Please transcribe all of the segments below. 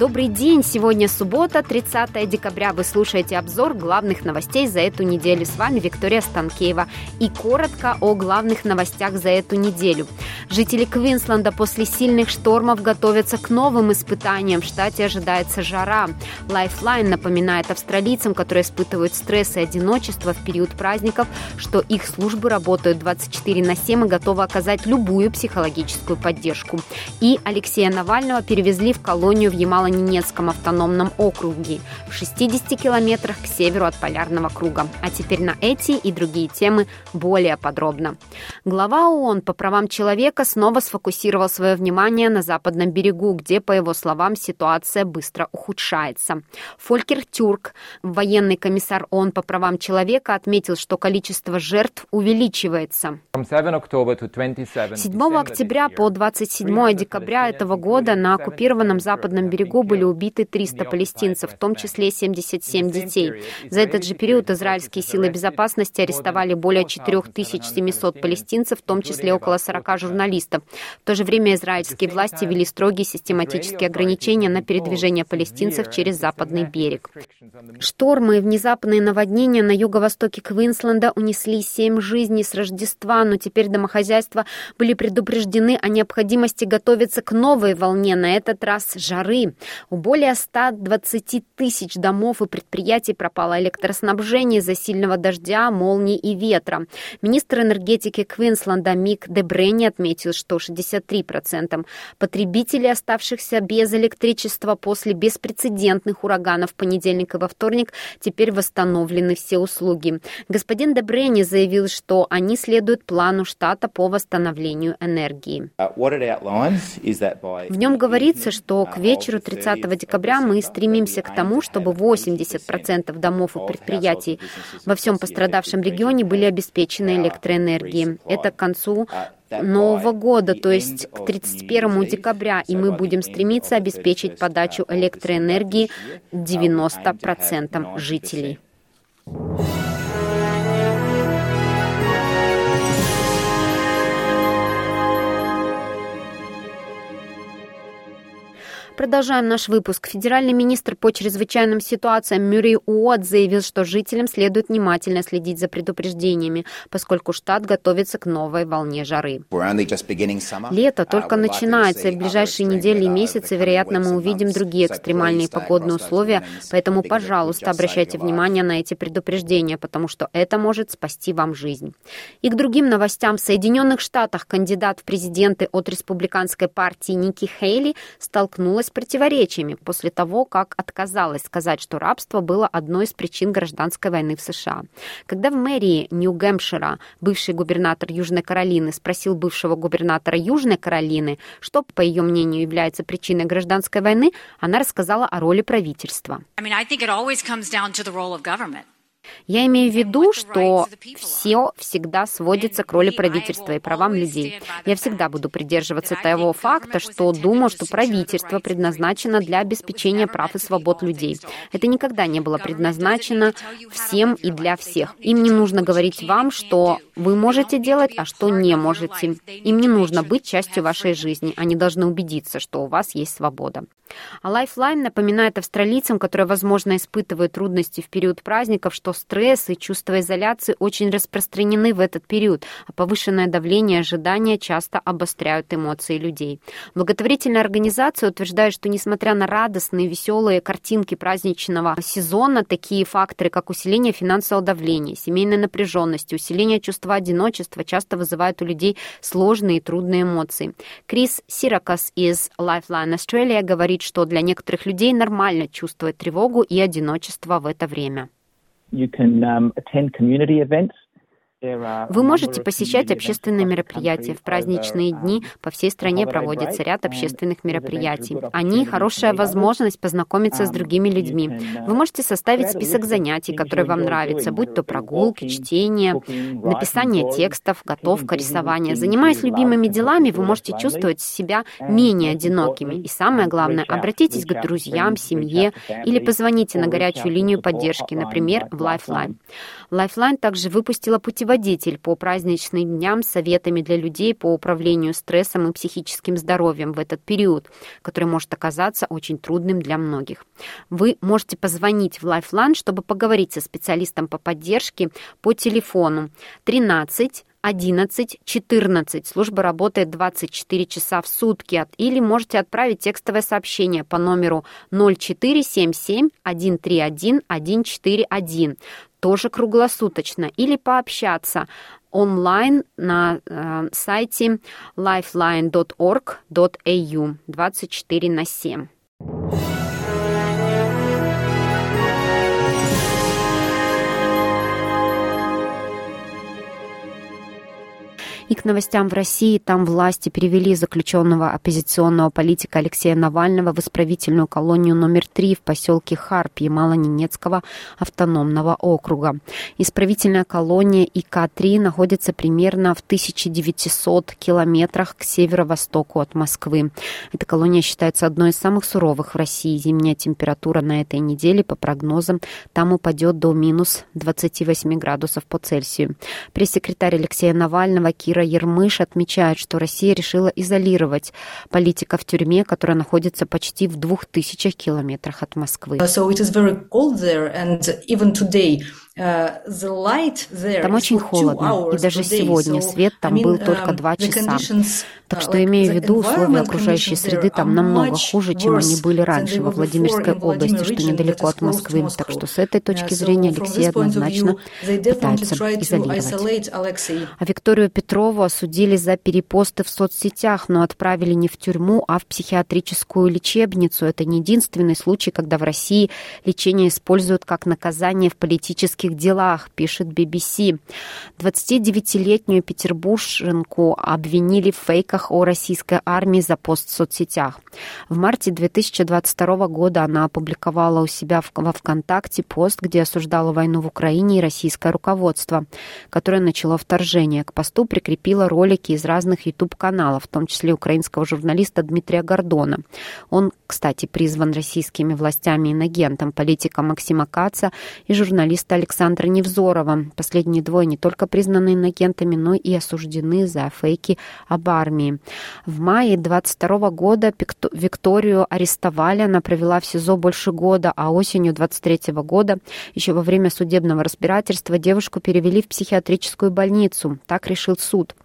Добрый день! Сегодня суббота, 30 декабря. Вы слушаете обзор главных новостей за эту неделю. С вами Виктория Станкеева. И коротко о главных новостях за эту неделю. Жители Квинсленда после сильных штормов готовятся к новым испытаниям. В штате ожидается жара. Lifeline напоминает австралийцам, которые испытывают стресс и одиночество в период праздников, что их службы работают 24 на 7 и готовы оказать любую психологическую поддержку. И Алексея Навального перевезли в колонию в Ямало Ненецком автономном округе в 60 километрах к северу от Полярного круга. А теперь на эти и другие темы более подробно. Глава ООН по правам человека снова сфокусировал свое внимание на западном берегу, где, по его словам, ситуация быстро ухудшается. Фолькер Тюрк, военный комиссар ООН по правам человека, отметил, что количество жертв увеличивается. 7 октября по 27 декабря этого года на оккупированном западном берегу всего были убиты 300 палестинцев, в том числе 77 детей. За этот же период израильские силы безопасности арестовали более 4700 палестинцев, в том числе около 40 журналистов. В то же время израильские власти ввели строгие систематические ограничения на передвижение палестинцев через западный берег. Штормы и внезапные наводнения на юго-востоке Квинсленда унесли семь жизней с Рождества, но теперь домохозяйства были предупреждены о необходимости готовиться к новой волне, на этот раз жары. У более 120 тысяч домов и предприятий пропало электроснабжение из-за сильного дождя, молний и ветра. Министр энергетики Квинсленда Мик Дебрени отметил, что 63% потребителей, оставшихся без электричества после беспрецедентных ураганов в понедельник и во вторник, теперь восстановлены все услуги. Господин Дебрени заявил, что они следуют плану штата по восстановлению энергии. Uh, В нем говорится, что к вечеру 30 декабря мы стремимся к тому, чтобы 80% домов и предприятий во всем пострадавшем регионе были обеспечены электроэнергией. Это к концу Нового года, то есть к 31 декабря, и мы будем стремиться обеспечить подачу электроэнергии 90% жителей. Продолжаем наш выпуск. Федеральный министр по чрезвычайным ситуациям Мюррей Уотт заявил, что жителям следует внимательно следить за предупреждениями, поскольку штат готовится к новой волне жары. Лето только начинается, и в ближайшие недели и месяцы, вероятно, мы увидим другие экстремальные погодные условия, поэтому, пожалуйста, обращайте внимание на эти предупреждения, потому что это может спасти вам жизнь. И к другим новостям. В Соединенных Штатах кандидат в президенты от республиканской партии Ники Хейли столкнулась с противоречиями после того, как отказалась сказать, что рабство было одной из причин гражданской войны в США. Когда в мэрии Нью-Гэмпшира бывший губернатор Южной Каролины спросил бывшего губернатора Южной Каролины, что, по ее мнению, является причиной гражданской войны, она рассказала о роли правительства. I mean, I я имею в виду, что все всегда сводится к роли правительства и правам людей. Я всегда буду придерживаться того факта, что думаю, что правительство предназначено для обеспечения прав и свобод людей. Это никогда не было предназначено всем и для всех. Им не нужно говорить вам, что вы можете делать, а что не можете. Им не нужно быть частью вашей жизни. Они должны убедиться, что у вас есть свобода. А Lifeline напоминает австралийцам, которые, возможно, испытывают трудности в период праздников, что стресс и чувство изоляции очень распространены в этот период, а повышенное давление и ожидания часто обостряют эмоции людей. Благотворительная организация утверждает, что несмотря на радостные, веселые картинки праздничного сезона, такие факторы, как усиление финансового давления, семейной напряженности, усиление чувства одиночества часто вызывают у людей сложные и трудные эмоции. Крис Сиракас из Lifeline Australia говорит, что для некоторых людей нормально чувствовать тревогу и одиночество в это время. You can um, attend community events Вы можете посещать общественные мероприятия. В праздничные дни по всей стране проводится ряд общественных мероприятий. Они — хорошая возможность познакомиться с другими людьми. Вы можете составить список занятий, которые вам нравятся, будь то прогулки, чтение, написание текстов, готовка, рисование. Занимаясь любимыми делами, вы можете чувствовать себя менее одинокими. И самое главное, обратитесь к друзьям, семье или позвоните на горячую линию поддержки, например, в Lifeline. Lifeline также выпустила путеводитель по праздничным дням советами для людей по управлению стрессом и психическим здоровьем в этот период, который может оказаться очень трудным для многих. Вы можете позвонить в Lifeline, чтобы поговорить со специалистом по поддержке по телефону 13 11 14. Служба работает 24 часа в сутки. Или можете отправить текстовое сообщение по номеру 0477 131 141 тоже круглосуточно, или пообщаться онлайн на э, сайте lifeline.org.au 24 на 7. И к новостям в России. Там власти перевели заключенного оппозиционного политика Алексея Навального в исправительную колонию номер 3 в поселке Харп Ямало-Ненецкого автономного округа. Исправительная колония ИК-3 находится примерно в 1900 километрах к северо-востоку от Москвы. Эта колония считается одной из самых суровых в России. Зимняя температура на этой неделе, по прогнозам, там упадет до минус 28 градусов по Цельсию. Пресс-секретарь Алексея Навального Кира Вера Ермыш отмечает, что Россия решила изолировать политика в тюрьме, которая находится почти в двух тысячах километрах от Москвы. So Э, там очень холодно, и даже сегодня свет там был только два часа. Так что, имея в виду, условия окружающей среды там намного хуже, чем они были раньше во Владимирской области, что недалеко от Москвы. Так что с этой точки зрения Алексей однозначно пытается изолировать. А Викторию Петрову осудили за перепосты в соцсетях, но отправили не в тюрьму, а в психиатрическую лечебницу. Это не единственный случай, когда в России лечение используют как наказание в политических российских делах, пишет BBC. 29-летнюю петербурженку обвинили в фейках о российской армии за пост в соцсетях. В марте 2022 года она опубликовала у себя во ВКонтакте пост, где осуждала войну в Украине и российское руководство, которое начало вторжение. К посту прикрепила ролики из разных YouTube-каналов, в том числе украинского журналиста Дмитрия Гордона. Он, кстати, призван российскими властями инагентом, политика Максима Каца и журналиста Александра Александра Невзорова. Последние двое не только признаны инагентами, но и осуждены за фейки об армии. В мае 22 года Викторию арестовали. Она провела в СИЗО больше года, а осенью 23 года, еще во время судебного разбирательства, девушку перевели в психиатрическую больницу. Так решил суд.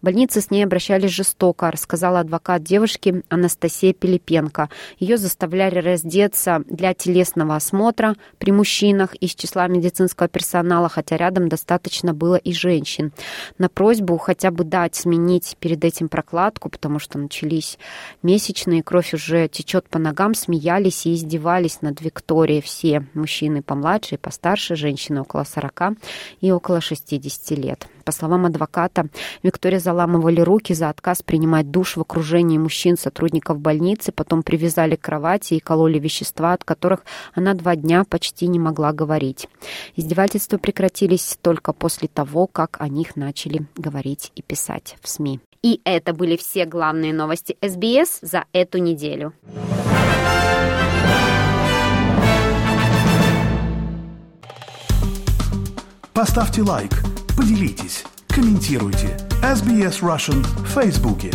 В больнице с ней обращались жестоко, рассказала адвокат девушки Анастасия Пилипенко. Ее заставляли раздеться для телесного осмотра при мужчинах из числа медицинских медицинского персонала, хотя рядом достаточно было и женщин. На просьбу хотя бы дать сменить перед этим прокладку, потому что начались месячные, кровь уже течет по ногам, смеялись и издевались над Викторией все. Мужчины помладше и постарше, женщины около 40 и около 60 лет. По словам адвоката, Виктория заламывали руки за отказ принимать душ в окружении мужчин, сотрудников больницы, потом привязали к кровати и кололи вещества, от которых она два дня почти не могла говорить. Издевательства прекратились только после того, как о них начали говорить и писать в СМИ. И это были все главные новости СБС за эту неделю. Поставьте лайк, поделитесь, комментируйте. SBS Russian в Фейсбуке.